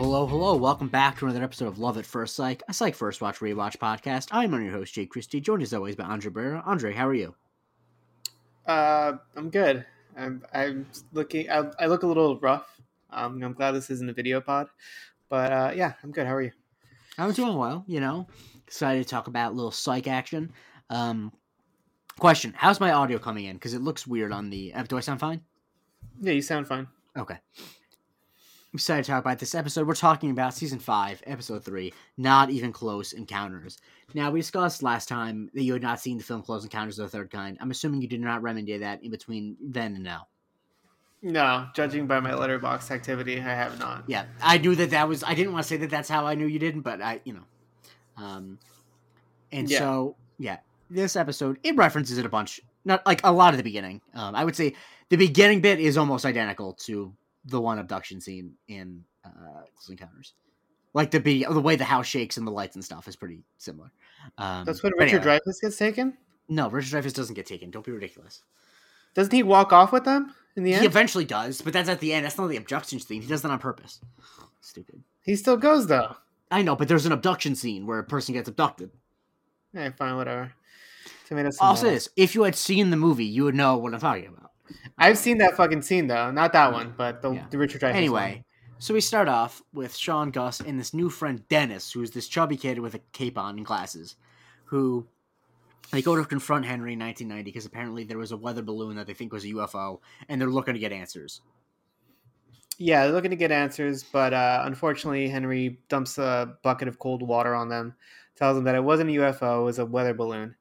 Hello, hello. Welcome back to another episode of Love at First Psych, a Psych First Watch Rewatch podcast. I'm your host, Jake Christie, joined as always by Andre Barrera. Andre, how are you? Uh, I'm good. I'm, I'm looking. I, I look a little rough. Um, I'm glad this isn't a video pod, but uh, yeah, I'm good. How are you? I'm doing well. You know, excited to talk about a little psych action. Um, question: How's my audio coming in? Because it looks weird on the. Uh, do I sound fine? Yeah, you sound fine. Okay. I'm excited to talk about this episode. We're talking about season five, episode three, Not Even Close Encounters. Now, we discussed last time that you had not seen the film Close Encounters of the Third Kind. I'm assuming you did not remedy that in between then and now. No, judging by my Letterboxd activity, I have not. Yeah, I knew that that was. I didn't want to say that that's how I knew you didn't, but I, you know, um, and Yeah. so yeah, this episode it references it a bunch, not like a lot of the beginning. Um, I would say the beginning bit is almost identical to the one abduction scene in uh, Close Encounters. Like the be the way the house shakes and the lights and stuff is pretty similar. Um, That's when Richard anyway. Dreyfuss gets taken. No, Richard Dreyfuss doesn't get taken. Don't be ridiculous. Doesn't he walk off with them in the end? He eventually does, but that's at the end. That's not the abduction scene. He does that on purpose. Stupid. he still goes though. I know, but there's an abduction scene where a person gets abducted. Yeah, fine, whatever. Tomato Also, tomato. this if you had seen the movie, you would know what I'm talking about. I've seen that fucking scene though. Not that one, but the, Yeah. the Richard Dreyfuss Anyway, so we start off with Sean Gus and this new friend Dennis, who's this chubby kid with a cape on and glasses, who they go to confront Henry in 1990 because apparently there was a weather balloon that they think was a UFO, and they're looking to get answers. Yeah, they're looking to get answers, but uh, unfortunately, Henry dumps a bucket of cold water on them, tells them that it wasn't a UFO, it was a weather balloon,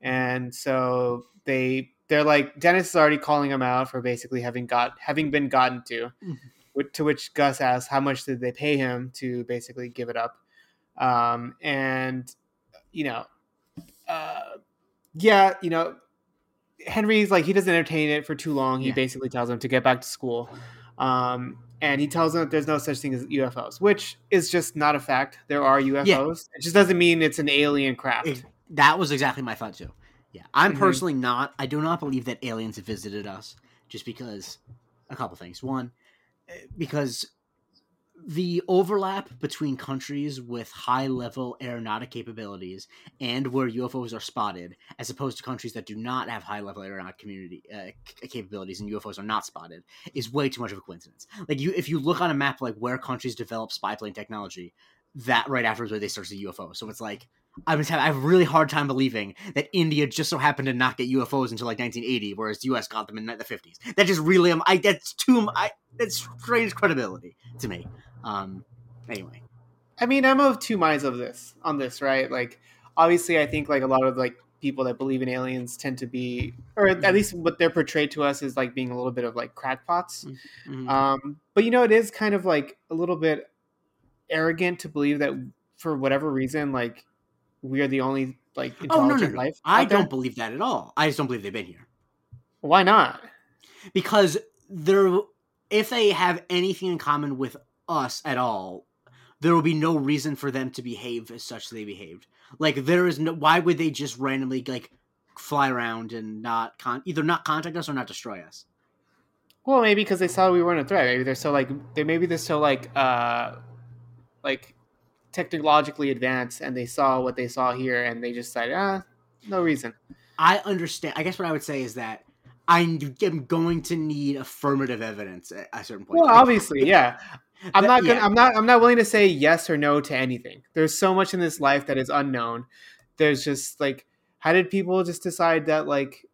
and so they they're like Dennis is already calling him out for basically having got having been gotten to, Mhm. which, to which Gus asks how much did they pay him to basically give it up, um, and you know, uh, yeah, you know. Henry's like he doesn't entertain it for too long. He Yeah. basically tells him to get back to school, um, and he tells him that there's no such thing as UFOs, which is just not a fact. There are UFOs. It just doesn't mean it's an alien craft. It- that was exactly my thought too. Yeah, I'm Mhm. personally not. I do not believe that aliens have visited us, just because a couple things. One, eh, because the overlap between countries with high level aeronautic capabilities and where UFOs are spotted, as opposed to countries that do not have high level aeronautic community uh, c- capabilities and UFOs are not spotted, is way too much of a coincidence. Like you, if you look on a map, like where countries develop spy plane technology, that right after is where they start to UFO. So it's like I was having, I have a really hard time believing that India just so happened to not get UFOs until like 1980, whereas the U.S. got them in the 50s. That just really, um, I that's too, I that's strange credibility to me. Um, anyway, I mean, I'm of two minds of this on this, right? Like, obviously, I think like a lot of like people that believe in aliens tend to be, or at least what they're portrayed to us is like being a little bit of like crackpots. Mhm. Um, but you know, it is kind of like a little bit arrogant to believe that for whatever reason, like we are the only like oh no, no, intelligent no. life. I don't believe that at all. I just don't believe they've been here Why not? because they're if they have anything in common with us at all. There will be no reason for them to behave as such they behaved. Like there is no. Why would they just randomly like fly around and not con- either not contact us or not destroy us? Well, maybe because they saw we weren't a threat. Maybe they're so like they maybe they're so like uh like technologically advanced, and they saw what they saw here, and they just said, ah, no reason. I understand. I guess what I would say is that I am going to need affirmative evidence at a certain point. Well, Like, obviously, yeah. I'm that- not gonna. yeah. I'm not. I'm not willing to say yes or no to anything. There's so much in this life that is unknown. There's just like, how did people just decide that like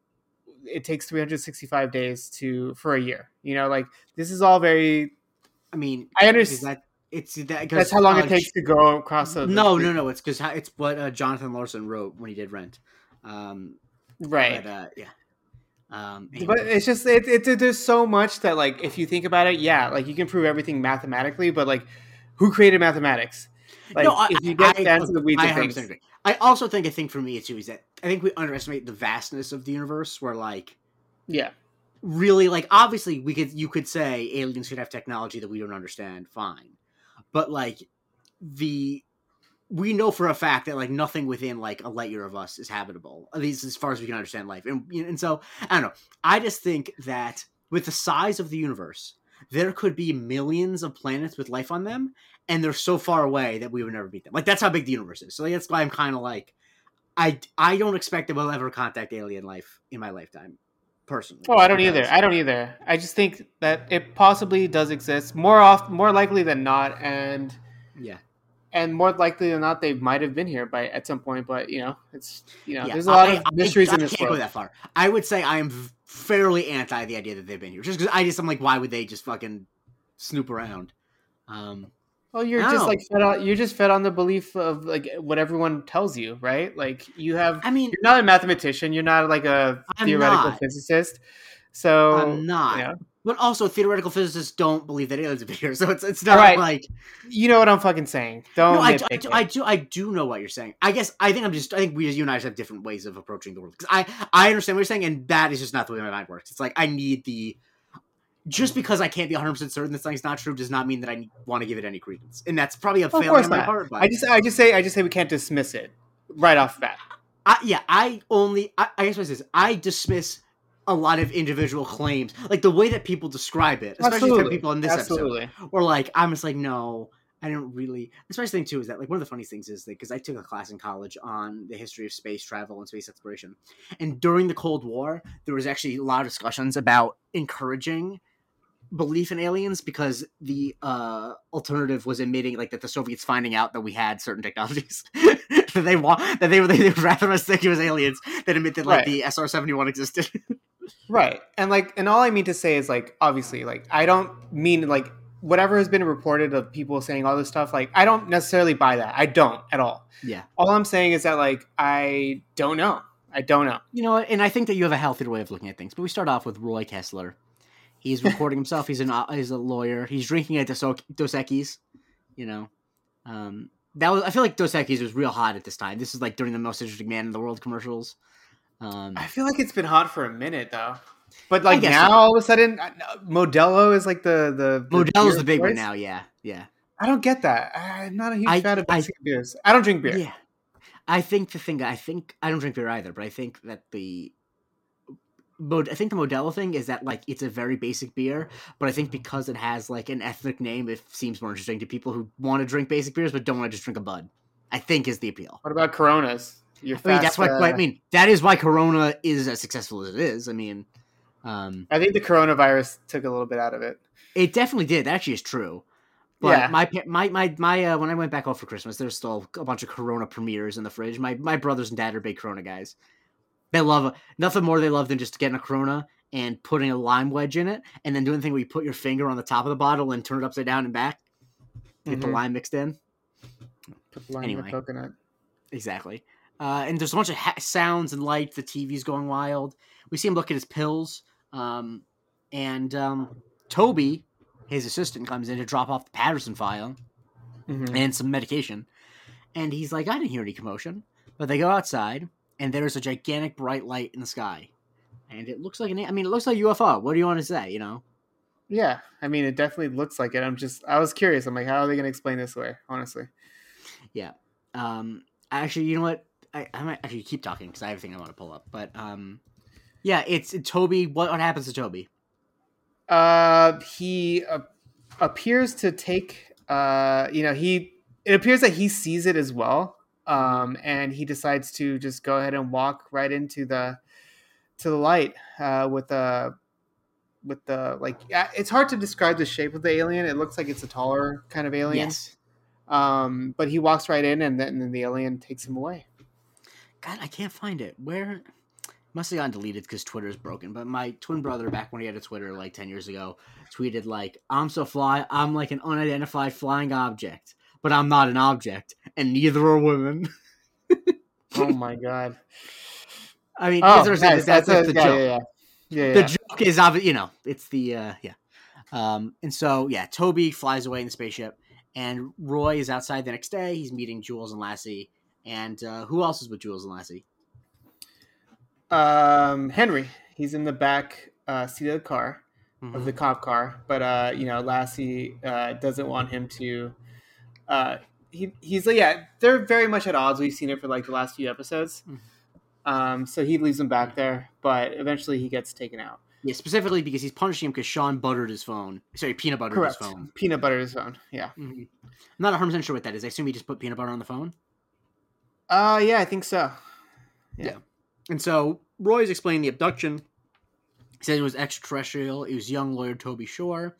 it takes 365 days to for a year? You know, like this is all very. I mean, I understand. that it's that That's how long uh, it takes to go across the. No, no, no. It's because it's what uh, Jonathan Larson wrote when he did Rent. Um, Right. But, uh, yeah. Um, But it's just it, it, there's so much that like if you think about it, yeah, like you can prove everything mathematically, but like who created mathematics? Like No, I- if you get I- down to the weeds I of 100% things. I also think a thing for me too is that I think we underestimate the vastness of the universe. Where like yeah, really like obviously we could you could say aliens could have technology that we don't understand fine but like the we know for a fact that like nothing within like a light year of us is habitable at least as far as we can understand life and, and so i don't know i just think that with the size of the universe there could be millions of planets with life on them, and they're so far away that we would never meet them. Like that's how big the universe is. So like, that's why I'm kind of like, I I don't expect that we'll ever contact alien life in my lifetime, personally. Oh, I don't either. I don't either. I just think that it possibly does exist more off, more likely than not, and Yeah, and more likely than not, they might have been here by at some point. But you know, it's you know, yeah. there's a lot I- of I- mysteries I, in this can't world. go that far. I would say I am fairly anti the idea that they've been here, just because I just I'm like, why would they just fucking snoop around? Um, Well, you're I just like fed on, you're just fed on the belief of like what everyone tells you, right? Like you have I mean, you're not a mathematician, you're not like a I'm theoretical not. physicist. So I'm not. you know, But also, theoretical physicists don't believe that aliens here, so it's it's not Right. like you know what I'm fucking saying. Don't no, I, do, I, do. I do I do know what you're saying. I guess I think I'm just I think we you and I just have different ways of approaching the world because I I understand what you're saying, and that is just not the way my mind works. It's like I need the just because I can't be 100 percent certain that something's not true does not mean that I want to give it any credence, and that's probably a failing on my not. part. But I just I just say I just say we can't dismiss it right off the bat. I, yeah, I only I, I guess what I this is I dismiss a lot of individual claims, like the way that people describe it, especially Absolutely. the people in this episode. Or like I'm just like no, I don't really. The special thing too is that like one of the funniest things is that because I took a class in college on the history of space travel and space exploration, and during the Cold War there was actually a lot of discussions about encouraging belief in aliens because the uh alternative was admitting like that the Soviets finding out that we had certain technologies that they want that they, they would rather us think it was aliens than admit that like Right. the SR seventy one existed. Right. And like and all I mean to say is like obviously like I don't mean like whatever has been reported of people saying all this stuff like I don't necessarily buy that. I don't at all. yeah. All I'm saying is that like I don't know. I don't know. You know, and I think that you have a healthier way of looking at things. But we start off with Roy Kessler. He's recording himself. He's an uh, he's a lawyer. He's drinking at Dos, Dos Equis. You know, um, that was I feel like Dos Equis was real hot at this time. This is like during the most interesting man in the world commercials. Um, I feel like it's been hot for a minute though. But like now so. all of a sudden uh, Modelo is like the the, the beer the big one now. Yeah, yeah, I don't get that. I'm not a huge I- fan of I- beers. I don't drink beer. yeah. I think the thing. I think I don't drink beer either, but I think that the. Mod- I think the Modelo thing is that like it's a very basic beer, but I think because it has like an ethnic name, it seems more interesting to people who want to drink basic beers but don't want to just drink a Bud. I think is the appeal. What about Coronas? Your I mean, that's fast, why. uh, I mean, that is why Corona is as successful as it is. I mean, um, I think the coronavirus took a little bit out of it. it definitely did. That actually is true. But Yeah. my my my my uh, when I went back home for Christmas, there's still a bunch of Corona premieres in the fridge. My my brothers and dad are big Corona guys. They love nothing more they love than just getting a Corona and putting a lime wedge in it, and then doing the thing where you put your finger on the top of the bottle and turn it upside down and back, get the Mhm. lime mixed in. Put the lime in the coconut. Exactly. Uh, and there's a bunch of ha- sounds and lights. The TV's going wild. We see him look at his pills. Um, and um, Toby, his assistant, comes in to drop off the Patterson file Mhm. and some medication. And he's like, I didn't hear any commotion. But they go outside, and there's a gigantic bright light in the sky. And it looks like an, I mean, it looks like UFO. What do you want to say, you know? Yeah, I mean, it definitely looks like it. I'm just, I was curious. I'm like, how are they going to explain this away? Honestly, Yeah. Um, actually, you know what? I, I might actually keep talking because I have a thing I want to pull up. But um, yeah, it's Toby. What, what happens to Toby? uh, he uh, appears to take, uh, you know, he. It appears that he sees it as well, um, and he decides to just go ahead and walk right into the, to the light, uh, with the, with the like. It's hard to describe the shape of the alien. It looks like it's a taller kind of alien. Yes. Um, but he walks right in, and then, and then the alien takes him away. God, I can't find it. Where? Must have gotten deleted because Twitter is broken. But my twin brother, back when he had a Twitter like ten years ago, tweeted like, "I'm so fly. I'm like an unidentified flying object, but I'm not an object, and neither are women." Oh my god. I mean, Oh, that's, what I'm saying, nice. that's, that's a- the yeah, joke. yeah, yeah. The joke is obvious. You know, it's the uh, yeah. Um, and so yeah, Toby flies away in the spaceship, and Roy is outside the next day. He's meeting Jules and Lassie, and uh, who else is with Jules and Lassie? Um, Henry, he's in the back uh, seat of the car of the cop car, but uh, you know, Lassie uh, doesn't want him to. Uh, he he's like, yeah, they're very much at odds. We've seen it for like the last few episodes. Mhm. Um, so he leaves him back there, but eventually he gets taken out. Yeah, specifically because he's punishing him because Sean buttered his phone. Sorry, peanut buttered Correct. his phone. Peanut butter is phone. Yeah. hmm I'm not 100 percent sure what that is. I assume he just put peanut butter on the phone. Uh, yeah, I think so. Yeah. And so Roy's explaining the abduction. He said it was extraterrestrial. It was young lawyer Toby Shore.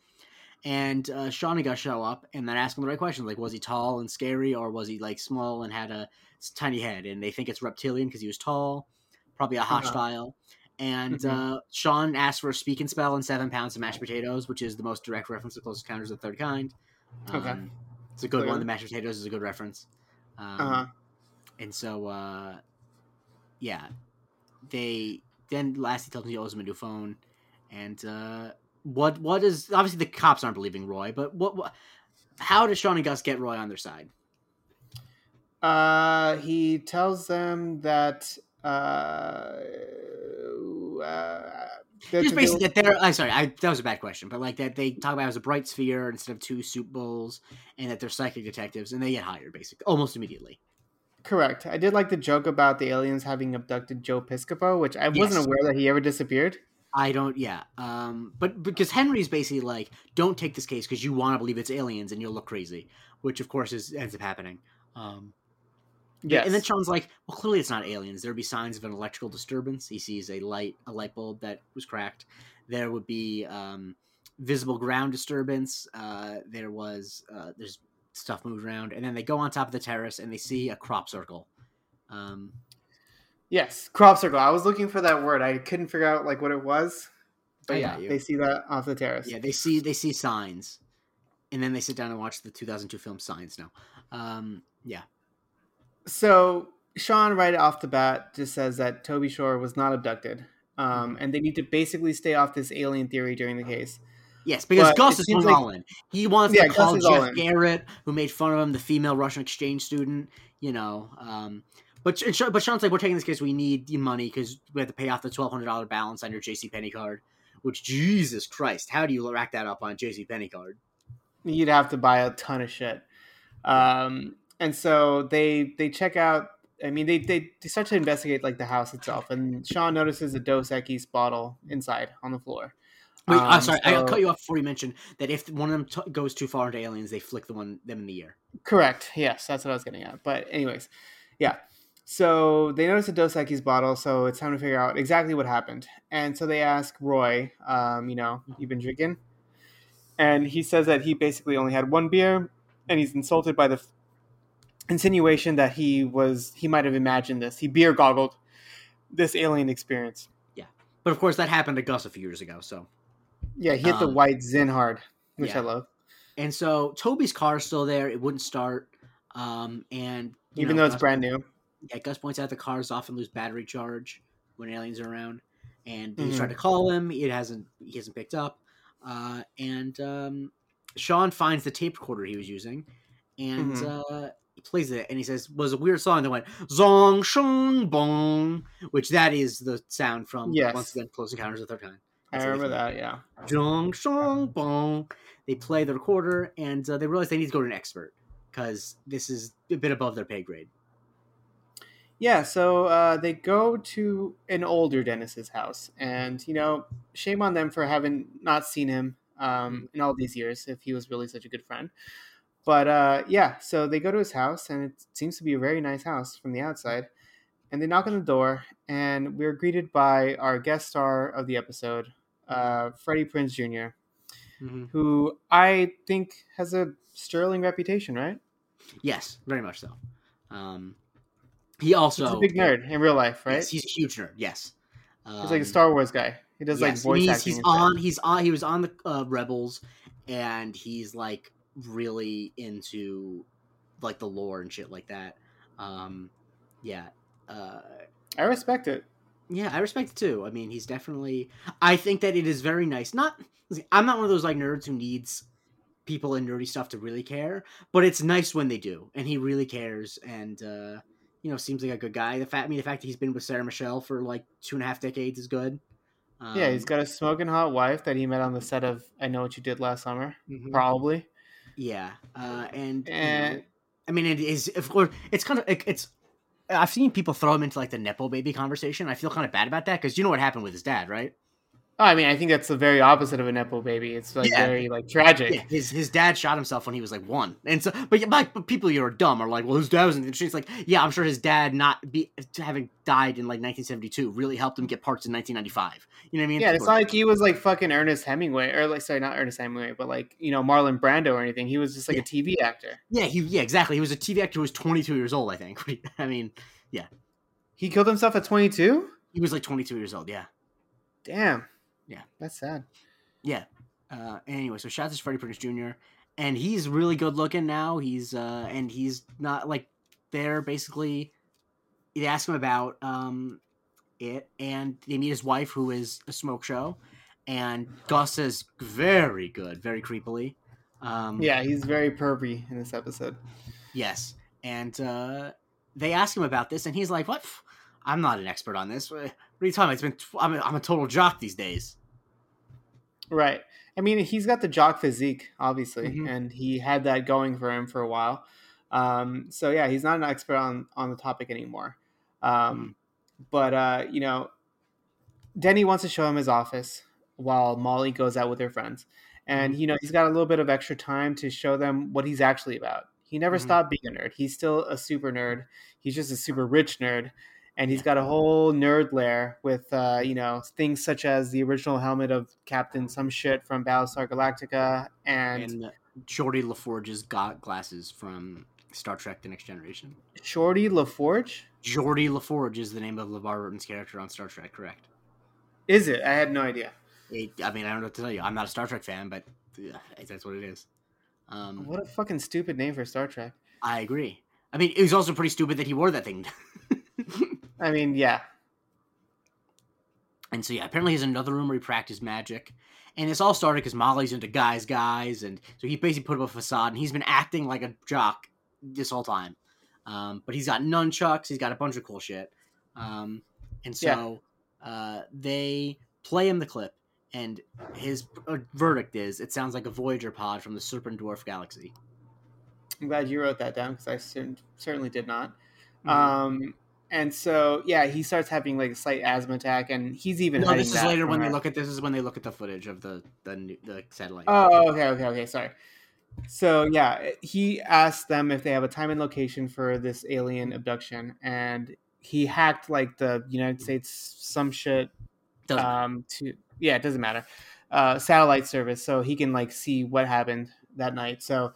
And uh, Sean and Gus show up and then ask him the right questions. Like, was he tall and scary or was he like small and had a tiny head? And they think it's reptilian because he was tall, probably a Uh-huh. hostile. And Mhm. uh, Sean asked for a speak and spell and seven pounds of mashed potatoes, which is the most direct reference to Close Encounters of the Third Kind. Okay. Um, it's a good Clear. one. The mashed potatoes is a good reference. Um, Uh huh. and so, uh, yeah, they then lastly tells him he owes him a new phone, and uh, what what is obviously the cops aren't believing Roy, but what, what how does Sean and Gus get Roy on their side? Uh, he tells them that uh, uh Just basically that they're. I'm sorry, I, that was a bad question, but like that they talk about it as a bright sphere instead of two soup bowls, and that they're psychic detectives, and they get hired basically almost immediately. correct. I did like the joke about the aliens having abducted Joe Piscopo, which I Yes. wasn't aware that he ever disappeared. I don't, yeah. Um, but because Henry's basically like, don't take this case because you want to believe it's aliens and you'll look crazy, which of course is ends up happening. Um, Yes. and then Sean's like, well, clearly it's not aliens. There would be signs of an electrical disturbance. He sees a light, a light bulb that was cracked. There would be um, visible ground disturbance. Uh, there was, uh, there's stuff moved around, and then they go on top of the terrace and they see a crop circle. Um, yes, crop circle. I was looking for that word. I couldn't figure out like what it was. But I yeah, they see that off the terrace. Yeah, they see they see signs, and then they sit down and watch the 2002 film Signs. Now, um, yeah, So Sean, right off the bat, just says that Toby Shore was not abducted, um, and they need to basically stay off this alien theory during the case. yes, because But Gus is like- all in. He wants Yeah, to call Jeff. Garrett, who made fun of him, the female Russian exchange student. You know, um, but but Sean's like, we're taking this case. We need the money because we have to pay off the twelve hundred dollar balance on your J.C. Penney card. Which Jesus Christ, how do you rack that up on J.C. Penney card? You'd have to buy a ton of shit. Um, and so they they check out. I mean, they, they they start to investigate like the house itself, and Sean notices a Dos Equis bottle inside on the floor. Wait, Um, I'm sorry, I so- cut you off before you mentioned that if one of them t- goes too far into aliens, they flick the one them in the ear. Correct. Yes, that's what I was getting at. But anyways, yeah. So they notice a Dos Equis bottle, so it's time to figure out exactly what happened. And so they ask Roy, um, you know, you've been drinking, and he says that he basically only had one beer, and he's insulted by the f- insinuation that he was he might have imagined this. He beer goggled this alien experience. Yeah, but of course, that happened to Gus a few years ago. So, Yeah, he hit the Um, white Zin hard, which yeah. I love. and so Toby's car's still there; it wouldn't start. Um, and Even know, though it's Gus- brand new. Yeah, Gus points out the cars often lose battery charge when aliens are around, and Mhm. he's tried to call him. It hasn't. He hasn't picked up. Uh, and um, Sean finds the tape recorder he was using, and Mhm. uh, he plays it, and he says, "Was a weird song that went zong shong bong," which that is the sound from Yes. once again Close Encounters of the Third Kind. I That's what remember that, yeah. Zong shong bong. They play the recorder, and uh, they realize they need to go to an expert because this is a bit above their pay grade. Yeah, so uh, they go to an older Dennis's house, and you know, shame on them for having not seen him um, in all these years if he was really such a good friend. But uh, yeah, so they go to his house, and it seems to be a very nice house from the outside. And they knock on the door, and we're greeted by our guest star of the episode, uh, Freddie Prinze Jr., who I think has a sterling reputation, right? Yes, very much so. Um, he also He's a big nerd in real life, right? Yes, he's a huge nerd. Yes, He's like a Um, Star Wars guy. He does like voice he's, acting. He's and on. He's on. He was on the uh, Rebels, and he's like really into like the lore and shit like that. Um, yeah, uh, I respect it. yeah, I respect it too. I mean, he's definitely. I think that it is very nice. Not, I'm not one of those like nerds who needs people in nerdy stuff to really care, but it's nice when they do, and he really cares, and uh, you know, seems like a good guy. The fact, I mean, the fact that he's been with Sarah Michelle for like two and a half decades is good. Um, yeah, he's got a smoking hot wife that he met on the set of I Know What You Did Last Summer, mhm. probably. Yeah, uh, and you know, I mean, it is of course it's kind of it, it's. I've seen people throw him into like the nepo baby conversation. I feel kind of bad about that because you know what happened with his dad, right? Oh, I mean, I think that's the very opposite of a nepo baby. It's like Yeah. very like tragic. Yeah, his his dad shot himself when he was like one, and so but, yeah, but people you are dumb are like, well, his dad was in the streets. Like, yeah, I'm sure his dad not be having died in like 1972 really helped him get parts in 1995. You know what I mean? Yeah, it's not like he was like fucking Ernest Hemingway, or like sorry, not Ernest Hemingway, but like you know Marlon Brando or anything. He was just like Yeah. a TV actor. yeah, he yeah exactly. He was a TV actor who was 22 years old. I think. I mean, yeah. He killed himself at 22. he was like 22 years old. Yeah, Damn. Yeah. that's sad. yeah. Uh, anyway, so shout out to Freddie Prinze Jr. and he's really good looking now. He's uh, and he's not like they're basically they ask him about um it and they meet his wife who is a smoke show and Gus says very good, very creepily. Um Yeah, he's very pervy in this episode. yes. And uh they ask him about this and he's like, "What? I'm not an expert on this. What are you talking about? It's been tw- I'm a, I'm a total jock these days." Right. I mean, he's got the jock physique, obviously, Mhm. and he had that going for him for a while. Um, so yeah, he's not an expert on on the topic anymore. Um, But uh, you know, Denny wants to show him his office while Molly goes out with her friends, and you know he's got a little bit of extra time to show them what he's actually about. He never Mhm. stopped being a nerd. He's still a super nerd. He's just a super rich nerd, and he's got a whole nerd lair with uh, you know things such as the original helmet of Captain some shit from Battlestar Galactica, and, And Geordi La Forge's got glasses from Star Trek: The Next Generation. Shorty LaForge. Geordi La Forge is the name of LeVar Burton's character on Star Trek, correct? Is it? I had no idea. It, I mean, I don't know what to tell you. I'm not a Star Trek fan, but yeah, that's what it is. Um, What a fucking stupid name for Star Trek. I agree. I mean, it was also pretty stupid that he wore that thing. I mean, yeah, and so, yeah, apparently he's another room where he practiced magic. And this all started because Molly's into guys, guys. And so he basically put up a facade and he's been acting like a jock this whole time. Um, but he's got nunchucks, he's got a bunch of cool shit. Um, and so uh, they play him the clip. And his uh, verdict is it sounds like a Voyager pod from the Serpens Dwarf Galaxy. I'm glad you wrote that down because I certainly did not. Mhm. Um, and so yeah, he starts having like a slight asthma attack, and he's even. no, this is later when they look at this is when they look at the footage of the the, new- the satellite. Oh, okay, okay, okay. Sorry. So yeah, he asked them if they have a time and location for this alien abduction, and he hacked like the United States some shit Doesn't um to yeah it doesn't matter uh satellite service so he can like see what happened that night so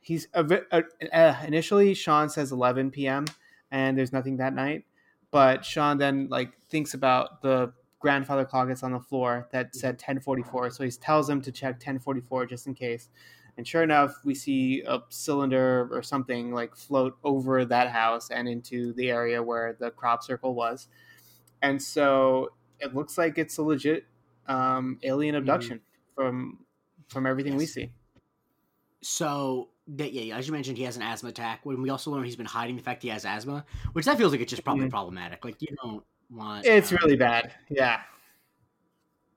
he's a, bit- uh, uh, initially sean says 11 p.m and there's nothing that night. But sean then like thinks about the grandfather clock that's on the floor that said 1044 so he tells him to check 1044 just in case. And sure enough we see a cylinder or something like float over that house and into the area where the crop circle was. And so it looks like it's a legit um, alien abduction from from everything we see. So that yeah, as you mentioned, he has an asthma attack. When we also learn he's been hiding the fact he has asthma, which that feels like it's just probably Mhm. problematic. Like you don't want. It's um, really bad. Yeah.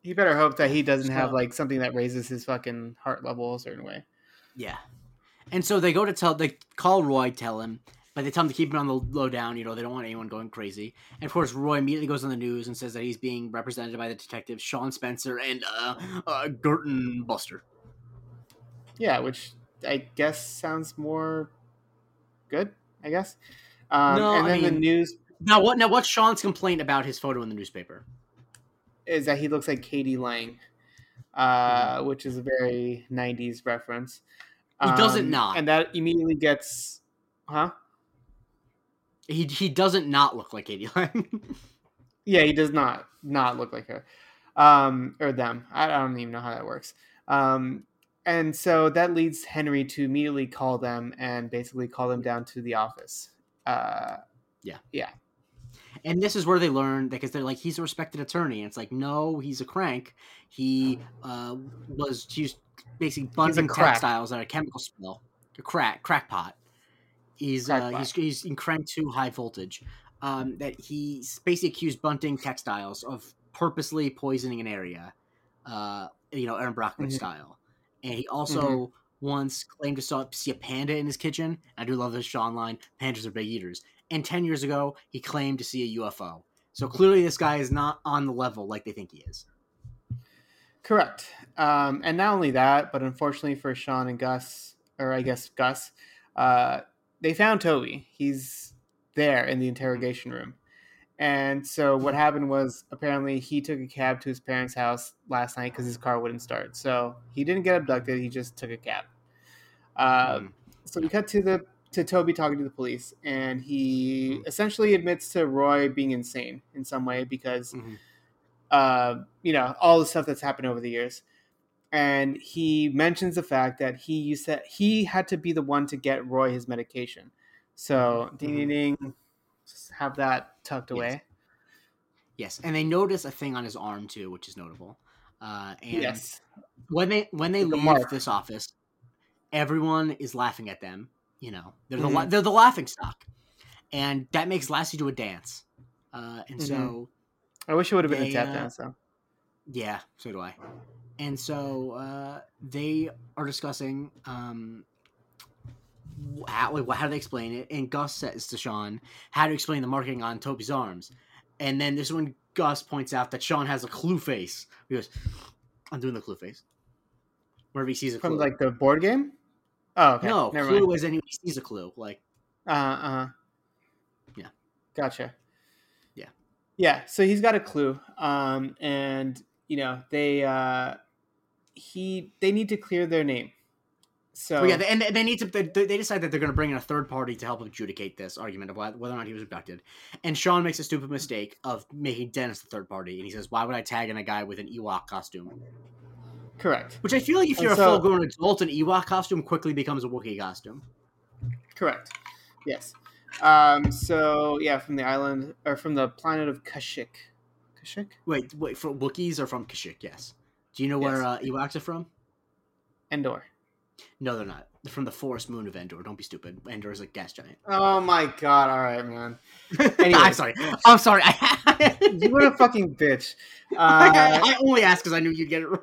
You better hope that he doesn't have like something that raises his fucking heart level a certain way. Yeah, and so they go to tell they call Roy, tell him, but they tell him to keep him on the low down. You know, they don't want anyone going crazy. And of course, Roy immediately goes on the news and says that he's being represented by the detectives Sean Spencer and uh, uh Gerton Buster. Yeah, which I guess sounds more good. I guess. Um, No, and I then the news Now what? Now what's Sean's complaint about his photo in the newspaper? is that he looks like k.d. lang, uh, which is a very '90s reference. He doesn't Um, not. and that immediately gets, huh? He he doesn't not look like k.d. lang. Yeah, he does not not look like her, um, or them. I don't even know how that works. Um, and so that leads Henry to immediately call them and basically call them down to the office. Uh, yeah, yeah. and this is where they learn because they're like he's a respected attorney. And it's like no he's a crank. He uh, was used basically bunting textiles at a chemical spill. A crack crackpot. He's uh, he's he's in crank too high voltage. Um, that he basically accused bunting textiles of purposely poisoning an area uh, you know Erin Brockovich Mhm. style and he also once claimed to saw see a panda in his kitchen I do love this Sean line pandas are big eaters and 10 years ago he claimed to see a ufo so clearly this guy is not on the level like they think he is Correct. Um, and not only that, but unfortunately for Sean and Gus, or I guess Gus, uh, they found Toby. He's there in the interrogation room. And so what happened was apparently he took a cab to his parents' house last night because his car wouldn't start. So he didn't get abducted. He just took a cab. Uh, Mm. So we cut to the to Toby talking to the police, and he essentially admits to Roy being insane in some way because Mhm. uh, you know all the stuff that's happened over the years. And he mentions the fact that he used to he had to be the one to get Roy his medication. So ding ding ding, just have that tucked Mm-hmm. Yes. away. Yes, and they notice a thing on his arm too, which is notable. Uh, and Yes. when they when they a leave mark. this office, everyone is laughing at them. You know, they're the Mhm. la- they're the laughing stock, and that makes Lassie do a dance. Uh, and so I wish it would have been They, a tap uh, dance though. yeah, so do I. And so uh, they are discussing um, how, like, how do they explain it. And Gus says to Sean how to explain the marking on Toby's arms. And then this is when Gus points out that Sean has a clue face. He goes, "I'm doing the clue face." Whenever he sees a clue, From like the board game. Oh, okay. no Never clue mind. is anyone sees a clue. Like Uh uh. Yeah. Gotcha. Yeah. Yeah. So he's got a clue. Um, and you know they uh, he they need to clear their name. So Well, yeah, they, and they- need to. They, they decide that they're going to bring in a third party to help adjudicate this argument of whether or not he was abducted. And Sean makes a stupid mistake of making Dennis the third party, and he says, "Why would I tag in a guy with an Ewok costume?" correct. Which I feel like if you're a full-grown adult, an Ewok costume quickly becomes a Wookiee costume. Correct. Yes. Um, so yeah, from the island or from the planet of Kashyyyk. Kashyyyk? Wait, wait, for Wookiees are from Kashyyyk? Yes. Do you know where Yes. uh, Ewoks are from? Endor. No, they're not. They're from the forest moon of Endor. Don't be stupid. Endor is a gas giant. Oh my god! All right, man. I'm sorry. I'm sorry. You were a fucking bitch. Uh, I only asked because I knew you'd get it wrong.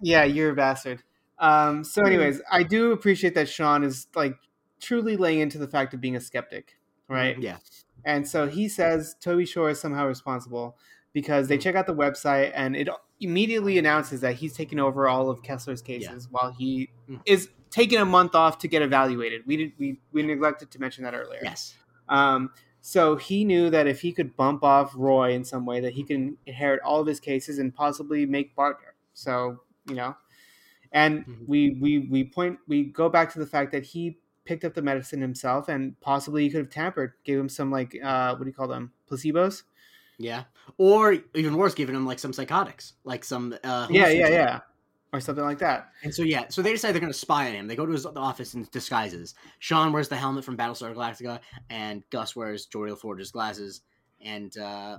Yeah, you're a bastard. Um, so, anyways, I do appreciate that Sean is like truly laying into the fact of being a skeptic, right? Yeah. And so he says Toby Shore is somehow responsible because they Mhm. check out the website and it immediately announces that he's taking over all of Kessler's cases while he Mhm. is taking a month off to get evaluated. We did we we neglected to mention that earlier. Yes. Um, so he knew that if he could bump off Roy in some way, that he can inherit all of his cases and possibly make Bartner. So you know, and Mhm. we we we point we go back to the fact that he picked up the medicine himself and possibly he could have tampered, gave him some like uh, what do you call them placebos? Yeah. Or even worse, giving him like some psychotics, like some. Uh, Yeah, yeah, yeah, or something like that. And so yeah, so they decide they're going to spy on him. They go to his office in disguises. Sean wears the helmet from Battlestar Galactica, and Gus wears Geordi La Forge's glasses. And uh,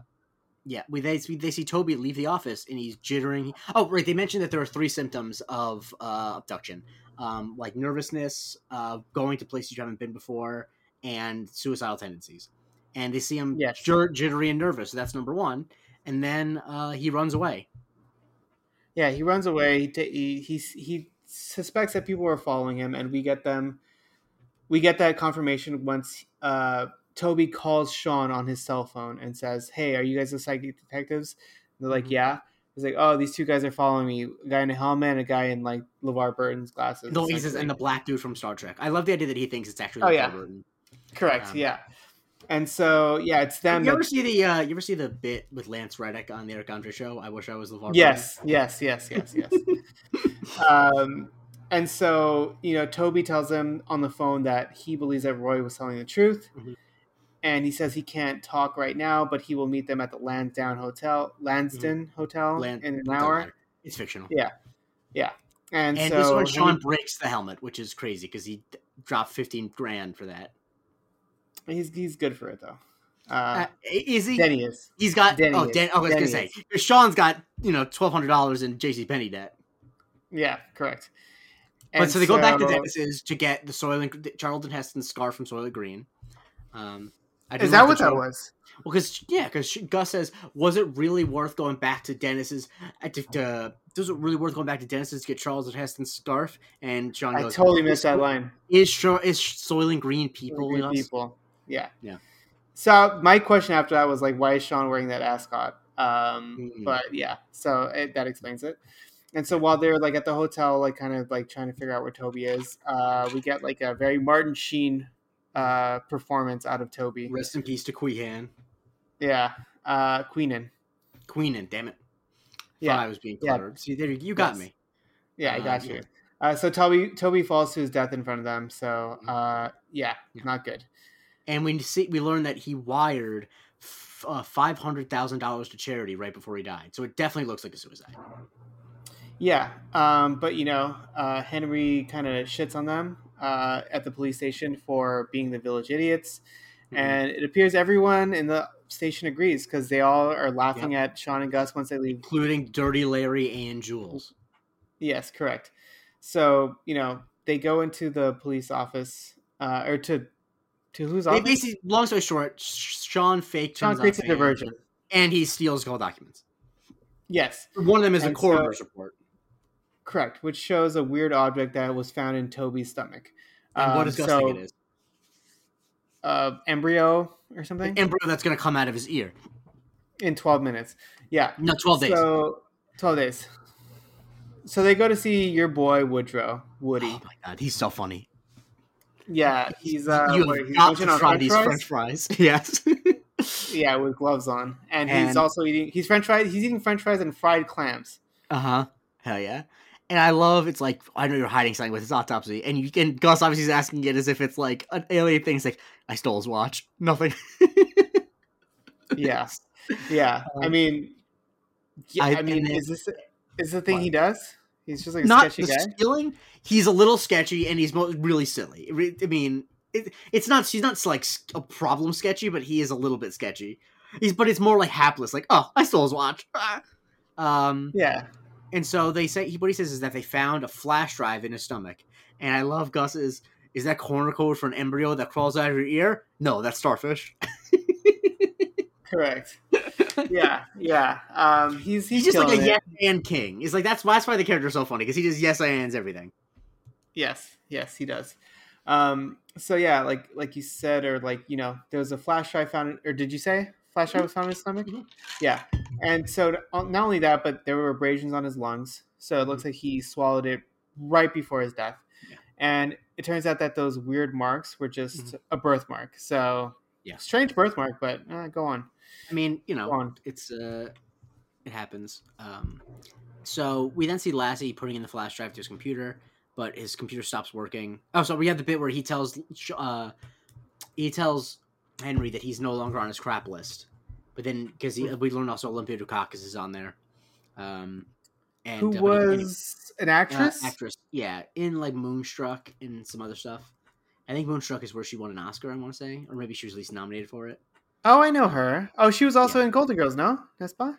yeah, we they they see Toby leave the office, and he's jittering. Oh, right, they mentioned that there are three symptoms of uh, abduction, um, like nervousness, uh, going to places you haven't been before, and suicidal tendencies. And they see him Yes. jittery and nervous. So that's number one. And then uh, he runs away. Yeah, he runs away. He ta- he he, he suspects that people are following him, and we get them. We get that confirmation once uh, Toby calls Sean on his cell phone and says, "Hey, are you guys the psychic detectives?" And they're like, Mhm. "Yeah." He's like, "Oh, these two guys are following me. A guy in a helmet and a guy in like LeVar Burton's glasses." No, he says, and the black dude from Star Trek. I love the idea that he thinks it's actually Oh, LeVar yeah. Burton. Correct. um, yeah. And so yeah, it's them. you ever see the uh, you ever see the bit with Lance Reddick on the Eric Andre show? I wish I was LeVar. Yes, yes, yes, yes, yes. um, and so you know, Toby tells him on the phone that he believes that Roy was telling the truth, Mhm. and he says he can't talk right now, but he will meet them at the Lansdowne Hotel, Lansdowne Hotel, Lan- in an hour. It's fictional. Yeah, yeah. And, And so this Sean breaks the helmet, which is crazy because he d- dropped fifteen grand for that. He's he's good for it though. Uh, Uh, is he? Denny is. He's got. Denny oh. Dan, oh, I was gonna say is. Sean's got you know twelve hundred dollars in J.C. Penney debt. Yeah, correct. But so they go back to so- Dennis's to get the Soylent Charlton Heston's scarf from Soylent Green. Um, I Is that what that was? Well, because yeah, because Gus says, was it really worth going back to Dennis's? uh, To, to, was it really worth going back to Dennis's to get Charles Heston's scarf? And Sean I goes, totally missed that line. Is is Soylent Green people? Green in us?" people. Yeah. Yeah. So my question after that was like, why is Sean wearing that ascot? Um, Mhm. But yeah, so it, that explains it. And so while they're like at the hotel, like kind of like trying to figure out where Toby is, uh, we get like a very Martin Sheen uh, performance out of Toby. Rest in peace to Queehan. Yeah, uh, Queenan. Queenan, damn it. Yeah, Thought I was being Yeah. clever. See, there you, you got Yes. me. yeah, I Uh, got yeah. you. Uh, so Toby Toby falls to his death in front of them. So uh, yeah, Yeah. not good. And we see we learned that he wired f- uh, five hundred thousand dollars to charity right before he died. So it definitely looks like a suicide. Yeah, um, but you know, uh, Henry kind of shits on them uh, at the police station for being the village idiots, Mhm. and it appears everyone in the station agrees because they all are laughing at Sean and Gus once they leave. including Dirty Larry and Jules. Yes, correct. So you know, they go into the police office uh, or to to whose They basically, long story short, Sean fake Sean creates a diversion. and he steals gold documents. Yes, One of them is a And so- report. correct. Which shows a weird object that was found in Toby's stomach. And what Um, does Gus so, it is? Uh, embryo or something An embryo that's going to come out of his ear. in twelve minutes. Yeah, No, twelve days. So twelve days. So they go to see your boy Woodrow, Woody. oh my god, he's so funny. Yeah, he's uh, you have he's got munching to on try French these fries? French fries. Yes. Yeah, with gloves on, and, he's also eating. He's French fries. He's eating French fries and fried clams. Uh huh. Hell yeah. And I love it's like I know you're hiding something with his autopsy, and you can Gus obviously is asking it as if it's like an alien thing. It's like I stole his watch. Nothing. Yeah, yeah. I Um, mean, yeah, I- I, mean, then- is this is the thing What? he does? He's just like a Not sketchy the guy. stealing. He's a little sketchy, and he's mo- really silly. I mean, it, it's not. She's not like a problem sketchy, but he is a little bit sketchy. He's, but it's more like hapless. Like, oh, I stole his watch. Ah. Um, Yeah, And so they say he, what he says is that they found a flash drive in his stomach. And I love Gus's. Is that corner code for an embryo that crawls out of your ear? No, that's starfish. correct. Yeah, yeah. Um, he's he's, He's, just like a it. yes and king. He's like that's why that's why the character's so funny because he just yes ands everything. Yes, yes, he does. Um, so yeah, like like you said, or like you know, there was a flash drive found, or did you say flash drive was found in his stomach? Mhm. Yeah, and so uh, not only that, but there were abrasions on his lungs, so it looks like he swallowed it right before his death. Yeah. And it turns out that those weird marks were just Mhm. a birthmark. So Yeah. strange birthmark, but uh, go on, I mean, you know, it's uh, it happens. Um, so we then see Lassie putting in the flash drive to his computer, but his computer stops working. Oh, so we have the bit where he tells uh, he tells Henry that he's no longer on his crap list, but then because we learn also Olympia Dukakis is on there, um, and Who uh, was an uh, actress? actress, yeah, in like Moonstruck and some other stuff. I think Moonstruck is where she won an Oscar. I want to say, or maybe she was at least nominated for it. Oh, I know her. Oh, she was also in Golden Girls, no? Pas?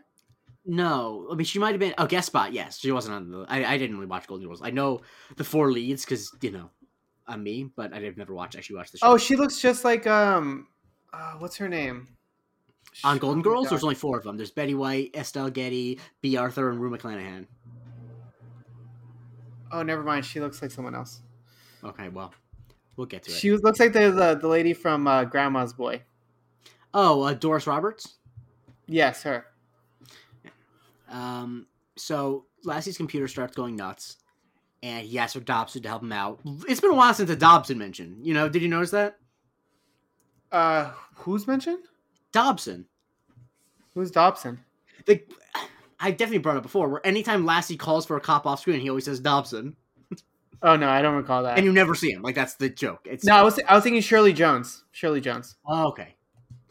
No, I mean she might have been. Oh, guest spot. Yes, she wasn't on the. I, I didn't really watch Golden Girls. I know the four leads because you know, I'm me, but I've never watched actually watched the show. Oh, she looks just like um, uh, what's her name? on Golden oh Girls, there's only four of them. There's Betty White, Estelle Getty, Bea Arthur, and Rue McClanahan. Oh, never mind. She looks like someone else. Okay, well, we'll get to it. She looks like the the, the lady from uh, Grandma's Boy. Oh, uh, Doris Roberts. Yes, her. Um, so Lassie's computer starts going nuts, and he asks for Dobson to help him out. It's been a while since a Dobson mentioned. You know, did you notice that Uh, who's mentioned? Dobson? Who's Dobson? The, I definitely brought it up before. Where anytime Lassie calls for a cop off screen, he always says Dobson, Oh no, I don't recall that. and you never see him. Like that's the joke. It's no, I was I was thinking Shirley Jones. Shirley Jones. Oh, okay.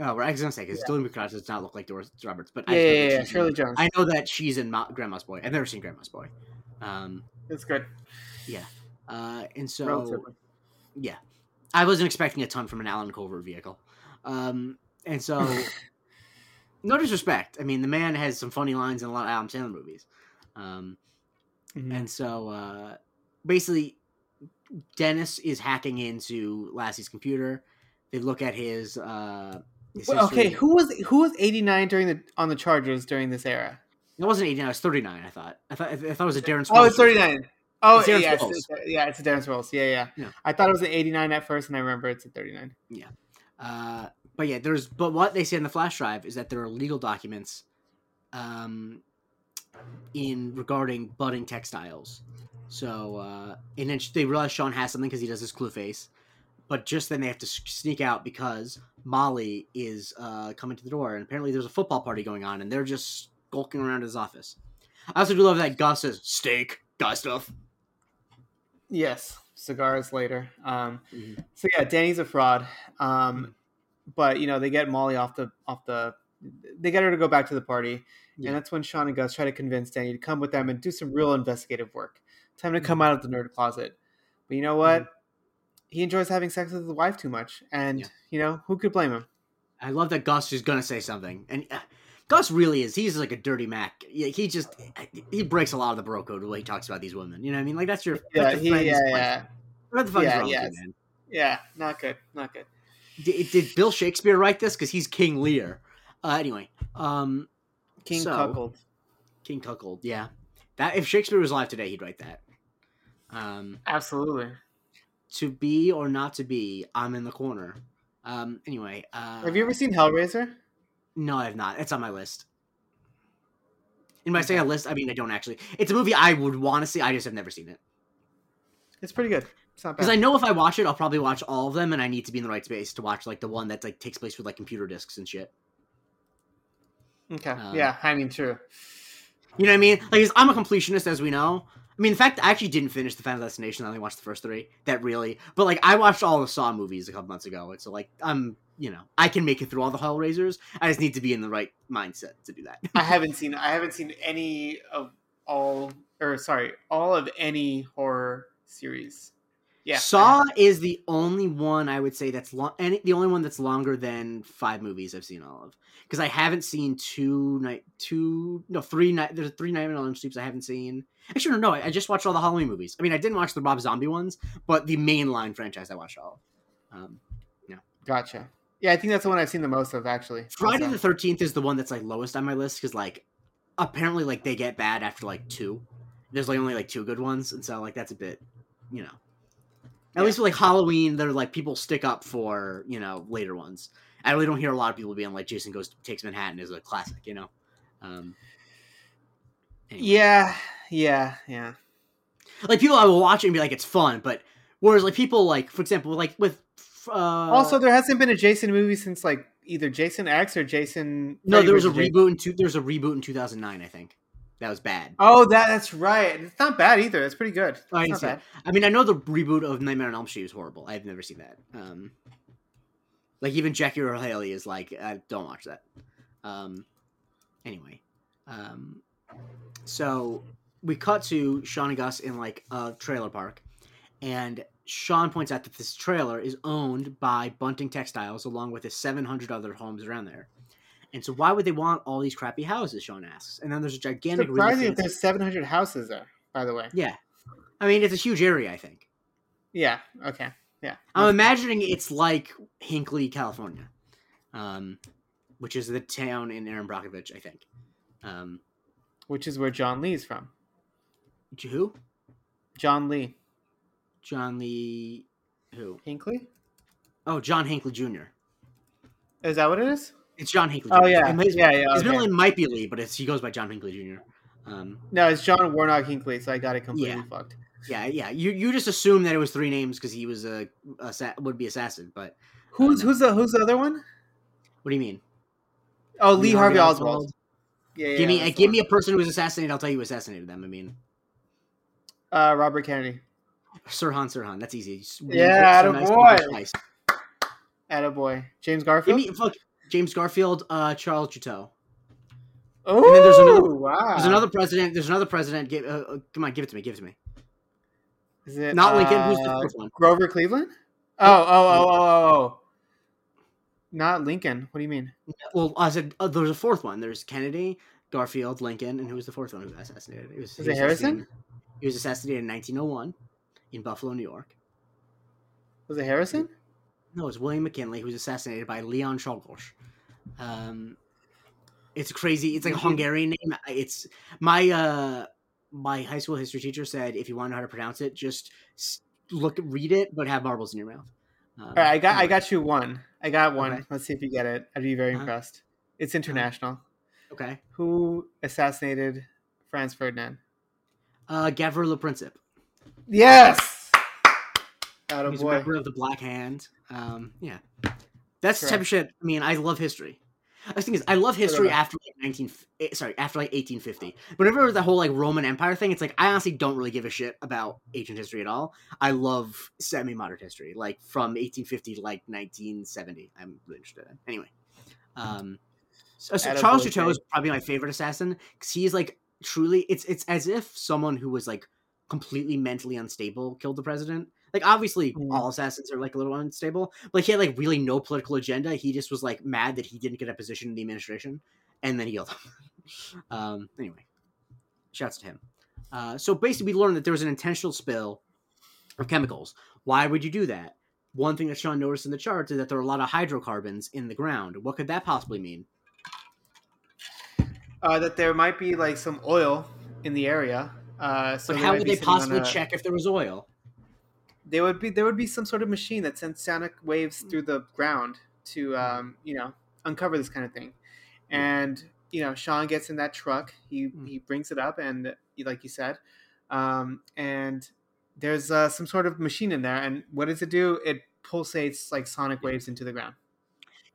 Oh, right, I was gonna say because Julie McCarthy does not look like Doris Roberts, but Yeah, I yeah, yeah, Shirley Jones. I know that she's in Ma- Grandma's Boy. I've never seen Grandma's Boy. Um, That's good. Yeah, uh, and so Relatively. yeah, I wasn't expecting a ton from an Allen Covert vehicle. Um, and so no disrespect. I mean, the man has some funny lines in a lot of Adam Sandler movies. Um, Mhm. and so uh, basically, Dennis is hacking into Lassie's computer. They look at his. Uh, his Well, okay, who was who was eighty nine during the on the Chargers during this era? It wasn't 89, it was 39, I thought. I thought, I thought it was a Darren Oh, it's thirty nine. Oh, It's yeah, it's, it's, yeah, it's a Darren Sproles. Yeah, yeah, Yeah. I thought it was an eighty nine at first, and I remember it's a thirty nine. Uh, but yeah, there's but what they say in the flash drive is that there are legal documents um, in regarding budding textiles. So, uh, and then they realize Sean has something because he does his clue face. But just then they have to sneak out because Molly is uh, coming to the door, and apparently there's a football party going on, and they're just skulking around his office. I also do love that Gus says steak, guy stuff. Yes, cigars later. Um, Mhm. So yeah, Danny's a fraud. Um, but you know they get Molly off the off the. They get her to go back to the party, Yeah. and that's when Sean and Gus try to convince Danny to come with them and do some real investigative work. Time to come out of the nerd closet. But you know what? He enjoys having sex with his wife too much, and Yeah. you know who could blame him? I love that Gus is gonna say something, and uh, Gus really is. He's like a dirty Mac. Yeah, he just he breaks a lot of the bro code the way he talks about these women. You know what I mean? Like that's your Yeah, that's he, yeah, yeah. What the fuck Yeah, is wrong yeah, with you, man? yeah. Not good, not good. Did, did Bill Shakespeare write this? Because he's King Lear. Uh, anyway, um, King So- cuckold. King Cuckold. Yeah, that if Shakespeare was alive today, he'd write that. Um, Absolutely. To be or not to be, I'm in the corner. Um, anyway, uh, Have you ever seen Hellraiser? No, I have not. It's on my list. And when I say a list, I mean I don't actually. It's a movie I would want to see. I just have never seen it It's pretty good. It's not bad. because. I know if I watch it, I'll probably watch all of them, and I need to be in the right space to watch like the one that like takes place with like computer discs and shit. okay. um, yeah, I mean, true. You know what I mean? Like, I'm a completionist, as we know. I mean, in fact, I actually didn't finish the Final Destination. I only watched the first three. That really, but like I watched all the Saw movies a couple months ago, and so like I'm, you know, I can make it through all the Hellraisers. I just need to be in the right mindset to do that. I haven't seen. I haven't seen any of all, or sorry, all of any horror series. Yeah, Saw is the only one I would say that's long, and the only one that's longer than five movies I've seen all of. Because I haven't seen two night, two no three night. There's three Nightmare on Elm Streets I haven't seen. Actually, no, no, I I just watched all the Halloween movies. I mean, I didn't watch the Rob Zombie ones, but the mainline franchise I watched all. of. Um, Gotcha. Yeah, I think that's the one I've seen the most of actually. Friday Also. the Thirteenth is the one that's like lowest on my list because like apparently like they get bad after like two. There's like only like two good ones, and so like that's a bit, you know. At Yeah. least with like Halloween, they're like people stick up for you know later ones. I really don't hear a lot of people being like Jason goes takes Manhattan is a classic, you know. Um, anyway. Yeah, yeah, yeah. like people I will watch it and be like it's fun, but whereas like people like for example like with uh, also, there hasn't been a Jason movie since like either Jason X or Jason. no there was a Jason. reboot in two, there was a reboot in 2009 I think that was bad. Oh, that that's right. It's not bad either. It's pretty good. I not bad. I mean, I know the reboot of Nightmare on Elm Street is horrible. I've never seen that. Um, like even Jackie Earle Haley is like, I don't watch that. Um, anyway, um, so we cut to Sean and Gus in like a trailer park, and Sean points out that this trailer is owned by Bunting Textiles along with his 700 other homes around there. And so, why would they want all these crappy houses? Sean asks. And then there's a gigantic. Surprising there's 700 houses there. By the way. Yeah, I mean it's a huge area. I think. Yeah. Okay. Yeah. I'm imagining it's like Hinkley, California, um, which is the town in Erin Brockovich, I think. Um, Which is where John Lee's from. who? John Lee. John Lee. Who? Hinkley? Oh, John Hinckley Jr. Is that what it is? It's John Hinckley. Oh yeah. His, yeah, yeah. his okay. middle name might be Lee, but it's, he goes by John Hinckley Jr. Um, No, it's John Warnock Hinckley, so I got it completely Yeah. fucked. yeah, yeah. You you just assume that it was three names because he was a, a would be assassin, but Who's no. who's the who's the other one? what do you mean? Oh, Lee, Harvey Oswald. Yeah, yeah. give me give one. me a person who was assassinated. I'll tell you who assassinated them. I mean, uh, Robert Kennedy. Sirhan Sirhan. That's easy. Yeah, so attaboy. nice. Attaboy. James Give Garfield. me fuck James Garfield, uh, Charles Guiteau. oh, then there's another- wow. There's another president. There's another president. Give, uh, uh, come on, give it to me. Give it to me. Is it Not Lincoln. Who's the uh, fourth one? Grover Cleveland? Oh, oh, oh, oh, oh, oh. Not Lincoln. What do you mean? Well, I said uh, there's a fourth one. There's Kennedy, Garfield, Lincoln, and who was the fourth one who was assassinated? It was, Was it Harrison? He was assassinated in 1901 in Buffalo, New York. Was it Harrison? No, it was William McKinley who was assassinated by Leon Czolgosz. Um, it's crazy. It's like a. Hungarian name. It's my uh my high school history teacher said if you want to know how to pronounce it, just look read it, but have marbles in your mouth. Um, All right, I got I got you one. I got one. Okay. Let's see if you get it. I'd be very Uh-huh. impressed. It's international. Okay. Who assassinated Franz Ferdinand? Uh, Gavrilo Le Princip. Yes. Out He's a boy. member of the Black Hand. Um, yeah, that's the type of shit. I mean, I love history. The thing is, I love history enough. after like nineteen, eh, sorry, after like eighteen fifty. Whenever the whole like Roman Empire thing, it's like I honestly don't really give a shit about ancient history at all. I love semi-modern history, like from eighteen fifty to like nineteen seventy. I'm really interested in. Anyway, um, so, so Charles Guiteau is probably my favorite assassin because he's like truly. It's it's as if someone who was like completely mentally unstable killed the president. Like obviously Mhm. all assassins are like a little unstable, but like, he had like really no political agenda. He just was like mad that he didn't get a position in the administration, and then he killed him. um, anyway, shouts to him. Uh, so basically, we learned that there was an intentional spill of chemicals. Why would you do that? One thing that Sean noticed in the charts is that there are a lot of hydrocarbons in the ground. What could that possibly mean? Uh, that there might be like some oil in the area. Uh, so But how would they possibly a- check if there was oil? There would be there would be some sort of machine that sends sonic waves through the ground to um, you know uncover this kind of thing. And you know, Sean gets in that truck. He Mm. he brings it up, and like you said, um, and there's uh, some sort of machine in there. And what does it do? It pulsates like sonic waves into the ground.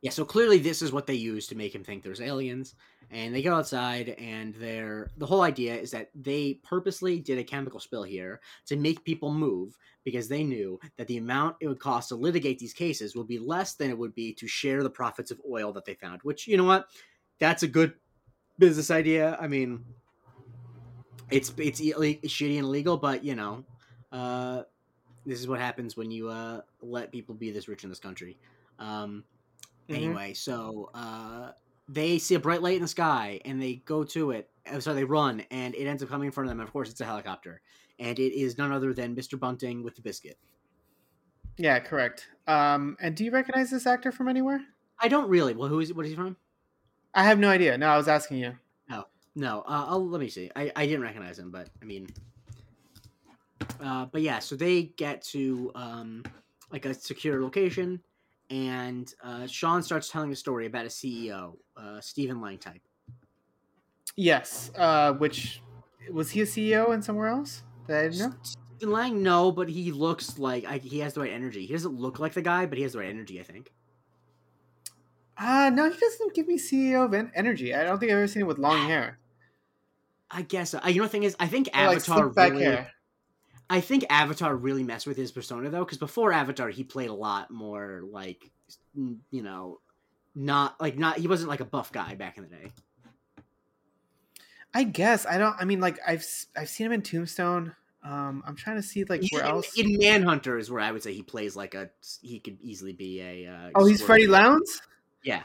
Yeah, so clearly this is what they use to make him think there's aliens. And they go outside, and they're the whole idea is that they purposely did a chemical spill here to make people move because they knew that the amount it would cost to litigate these cases would be less than it would be to share the profits of oil that they found. Which you know what, that's a good business idea. I mean, it's it's shitty and illegal, but you know, uh, this is what happens when you uh, let people be this rich in this country. Um, Mhm. Anyway, so uh, they see a bright light in the sky and they go to it. uh, So they run and it ends up coming in front of them. And of course, it's a helicopter, and it is none other than Mr. Bunting with the biscuit. Yeah, correct. Um, and do you recognize this actor from anywhere? I don't really. Well, who is? What is he from? I have no idea. No, I was asking you. No, no. uh, let me see. I, I didn't recognize him, but I mean, uh, but yeah. So they get to um, like a secure location, and uh, Sean starts telling a story about a CEO, uh, Stephen Lang type. Yes. Uh, which was he a CEO in somewhere else that I didn't know? Stephen Lang, no, but he looks like I, he has the right energy. He doesn't look like the guy, but he has the right energy. I think. Uh no, he doesn't give me CEO of energy. I don't think I've ever seen him with long hair. I guess. Uh, you know, the thing is, I think Or, like Avatar back really. hair. I think Avatar really messed with his persona though, because before Avatar, he played a lot more like, you know, not like not he wasn't like a buff guy back in the day. I guess I don't. I mean, like I've I've seen him in Tombstone. Um, I'm trying to see like where in, else. in Manhunter is where I would say he plays like a he could easily be a. Uh, oh, he's. Freddy Lounds. Yeah,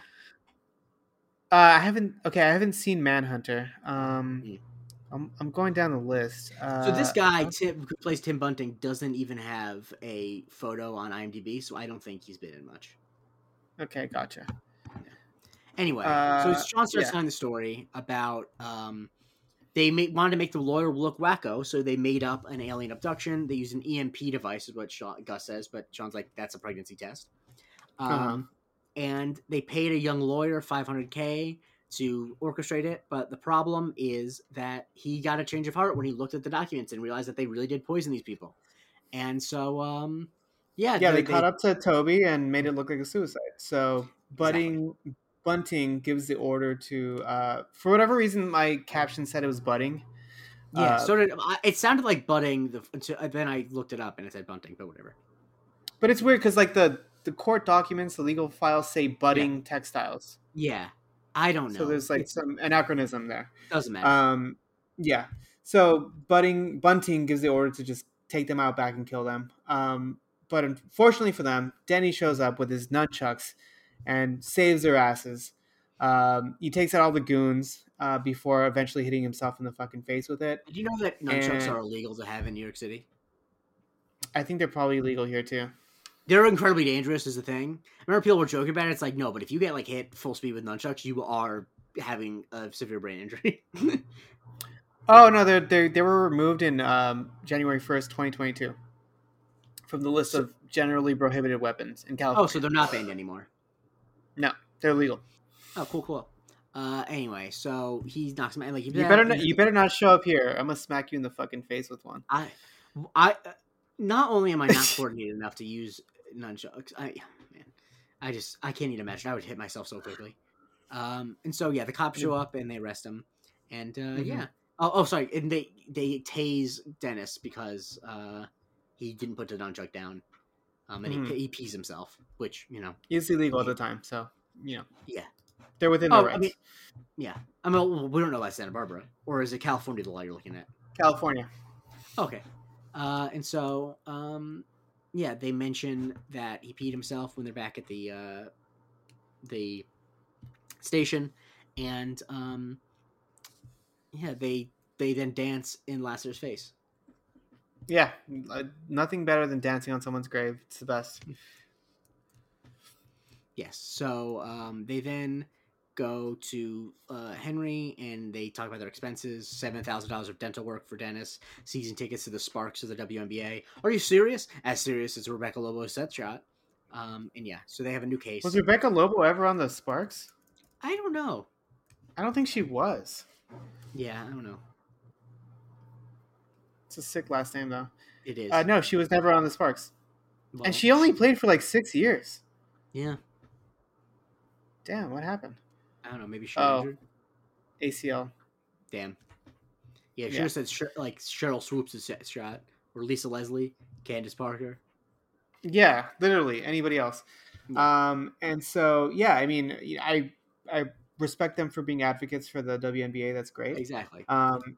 Uh, I haven't. Okay, I haven't seen Manhunter. Um, Mm. I'm I'm going down the list. Uh, so this guy uh, Tim, who plays Tim Bunting doesn't even have a photo on IMDb, so I don't think he's been in much. Okay, gotcha. Anyway, Uh, so Sean starts yeah. telling the story about um, they made, wanted to make the lawyer look wacko, so they made up an alien abduction. They used an EMP device, is what Sean, Gus says, but Sean's like, that's a pregnancy test. Um, Uh-huh. And they paid a young lawyer 500k to orchestrate it, but the problem is that he got a change of heart when he looked at the documents and realized that they really did poison these people. And so, um, yeah, Yeah, they, caught up to Toby and made it look like a suicide. So Budding Bunting gives the order to, uh, for whatever reason, my caption said it was Budding. Yeah, Uh, so did it sounded like budding. The then I looked it up and it said bunting, but whatever. But it's weird because like the the court documents, the legal files say Budding Textiles. Yeah, I don't know. So there's like it some anachronism there. doesn't matter. Um, yeah. So Budding Bunting gives the order to just take them out back and kill them. Um, but unfortunately for them, Denny shows up with his nunchucks and saves their asses. Um, he takes out all the goons uh, before eventually hitting himself in the fucking face with it. Did you know that nunchucks and- are illegal to have in New York City? I think they're probably illegal here too. They're incredibly dangerous, is the thing. I remember people were joking about it. It's like no, but if you get like hit full speed with nunchucks, you are having a severe brain injury. Oh no, they they they were removed in um, January first, twenty twenty two, from the list of generally prohibited weapons in California. oh, so they're not banned anymore. No, they're legal. Oh, cool, cool. Uh, anyway, so he knocks him out. Like You better not. You better not show up here. I'm gonna smack you in the fucking face with one. I, I, not only am I not coordinated enough to use nunchucks, I, man, I just I can't even imagine. I would hit myself so quickly. Um, and so yeah, the cops show up and they arrest him, and uh, Mhm. yeah. Oh, oh, sorry, and they they tase Dennis because uh, he didn't put the nunchuck down, um, and Mhm. he, he pees himself, which you know, is illegal at the time, so you know yeah. they're within Oh, their I rights. mean, yeah. I mean, we don't know about Santa Barbara, or is it California the law you're looking at? California. Okay. Uh, and so, um, yeah, they mention that he peed himself when they're back at the uh, the station, and um, yeah, they they then dance in Lassiter's face. Yeah, uh, nothing better than dancing on someone's grave. It's the best. Yes. So um, they then go to uh, Henry and they talk about their expenses: seven thousand dollars of dental work for Dennis, season tickets to the Sparks of the WNBA. Are you serious? As serious as Rebecca Lobo's set shot. Um, and yeah, so they have a new case. Was Rebecca Lobo ever on the Sparks? I don't know. I don't think she was. Yeah, I don't know. It's a sick last name though. It is. Uh, no, she was never on the Sparks, Well, and she only played for like six years. Yeah, Damn, what happened? I don't know. Maybe she Oh. ACL. Damn. Yeah, should Yeah. have said like Sheryl Swoopes' set shot or Lisa Leslie, Candace Parker. Yeah, literally anybody else. Yeah. Um, and so yeah, I mean, I I respect them for being advocates for the WNBA. That's great. Exactly. Um,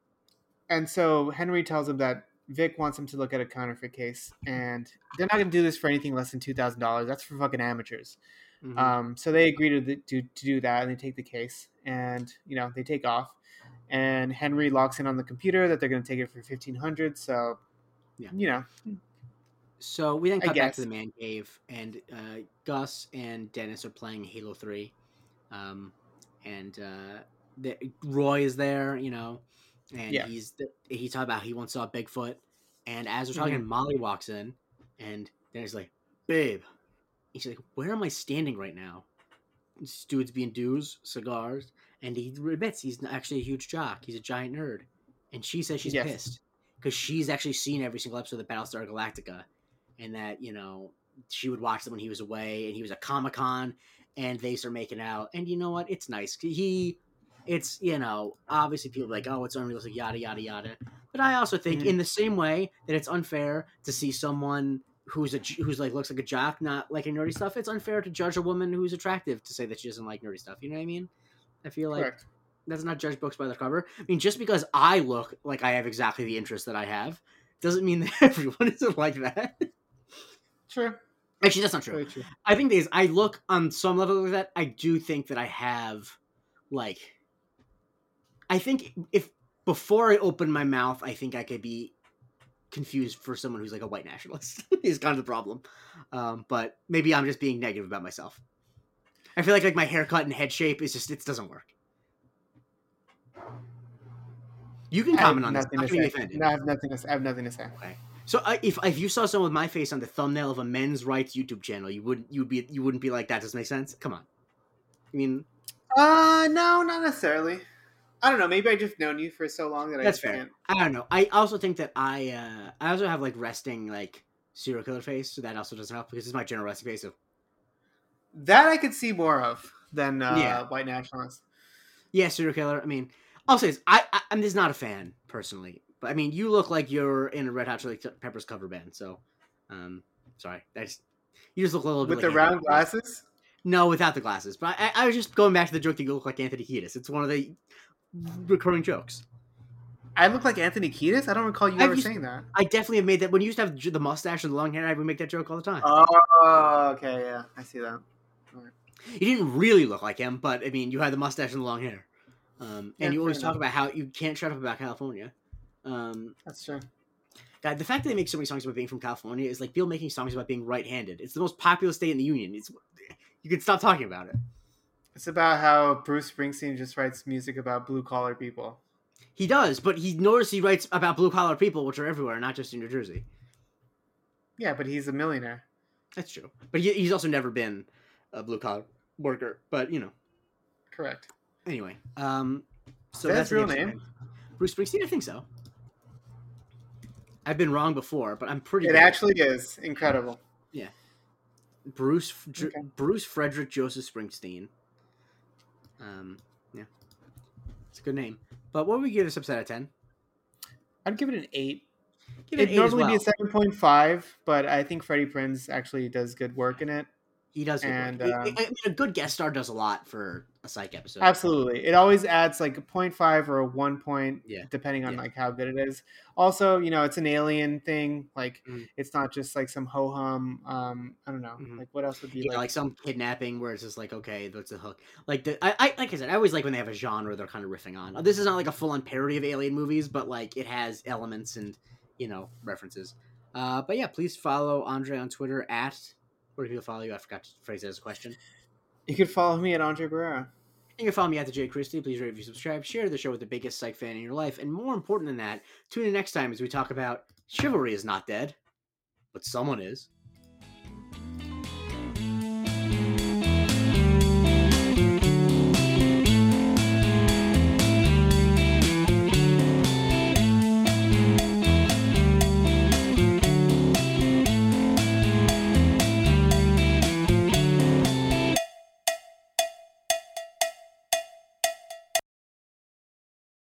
and so Henry tells him that Vick wants him to look at a counterfeit case, and they're not going to do this for anything less than two thousand dollars. That's for fucking amateurs. Mhm. Um, so they agree to, the, to to do that, and they take the case, and you know they take off, and Henry locks in on the computer that they're going to take it for fifteen hundred. So, Yeah. you know, So we then I cut back to the man cave, and uh, Gus and Dennis are playing Halo Three, um, and uh, the, Roy is there, you know, and Yeah. he's he talking about he once saw Bigfoot, and as we're talking, Molly walks in, and Dennis is like, "Babe," he's like, "Where am I standing right now?" This dude's being dudes, cigars, and he admits he's actually a huge jock. He's a giant nerd, and she says she's Yes. pissed because she's actually seen every single episode of Battlestar Galactica, and that you know she would watch them when he was away, and he was at Comic Con, and they start making out, and you know what? It's nice. He, it's you know, obviously people are like, oh, it's unrealistic, yada yada yada. But I also think, Mhm. in the same way that it's unfair to see someone who's a who's like looks like a jock not liking nerdy stuff, it's unfair to judge a woman who's attractive to say that she doesn't like nerdy stuff. You know what I mean? I feel like correct. let's not judge books by their cover. I mean, just because I look like I have exactly the interest that I have, doesn't mean that everyone isn't like that. True. Actually, that's not true. True. I think there's I look on some level like that. I do think that I have like I think if before I open my mouth, I think I could be confused for someone who's like a white nationalist is kind of the problem. Um, but maybe I'm just being negative about myself. I feel like like my haircut and head shape is just it doesn't work. You can comment on this. nothing I'm to not gonna be offended. No, I have nothing to say. I have nothing to say. So uh, if if you saw someone with my face on the thumbnail of a men's rights YouTube channel, you wouldn't you would be you wouldn't be like that doesn't make sense. Come on, I mean Uh, no, not necessarily. I don't know. Maybe I just known you for so long that I That's just fair. can't. I don't know. I also think that I uh I also have like resting like serial killer face, so that also doesn't help because it's my general resting face. So That I could see more of than uh, Yeah. white nationalists. yeah, serial killer. I mean, I'll say this. I, I I'm just not a fan personally, but I mean, you look like you're in a Red Hot Chili Peppers cover band. So, um, sorry, that's you just look a little bit With the round glasses. No, without the glasses. But I, I was just going back to the joke that you look like Anthony Kiedis. It's one of the recurring jokes. I look like Anthony Kiedis. I don't recall you I've ever used- saying that. I definitely have made that when you used to have the mustache and the long hair. I would make that joke all the time. Oh, okay, yeah, I see that. you didn't really look like him, but I mean, you had the mustache and the long hair. Um, Yeah, and you always talk enough. about how you can't shut up about California. Um, That's true. God, the fact that they make so many songs about being from California is like Bill making songs about being right-handed. It's the most popular state in the union. It's you can stop talking about it. It's about how Bruce Springsteen just writes music about blue collar people. He does, but he noticed he writes about blue collar people, which are everywhere, not just in New Jersey. Yeah, but he's a millionaire. That's true. But he, he's also never been a blue collar worker. But you know, Correct. Anyway, um, so that that's his real name? Bruce Springsteen. I think so. I've been wrong before, but I'm pretty. It actually is incredible. Yeah, Bruce Okay. Bruce Frederick Joseph Springsteen. Um, yeah, it's a good name. But what would we give this out of ten? I'd give it an eight. Give it It'd normally well. be a seven point five, but I think Freddie Prinze actually does good work in it. He does. And, work. I- uh, mean, a good guest star does a lot for a psych episode. Absolutely, it always adds like a point five or a one point, Yeah. depending on Yeah. like how good it is. Also, you know, it's an alien thing. Like, Mhm. it's not just like some ho hum. Um, I don't know. Mhm. Like, what else would be Yeah, like? like some kidnapping where it's just like, okay, that's a hook. Like the, I, I, like I said, I always like when they have a genre they're kind of riffing on. This is not like a full on parody of alien movies, but like it has elements and you know references. Uh, but yeah, please follow Andre on Twitter at. Where do people follow you? I forgot to phrase that as a question. You could follow me at Andre Barrera. You can follow me at the J Christie. Please rate, review, subscribe, share the show with the biggest psych fan in your life, and more important than that, tune in next time as we talk about chivalry is not dead, but someone is.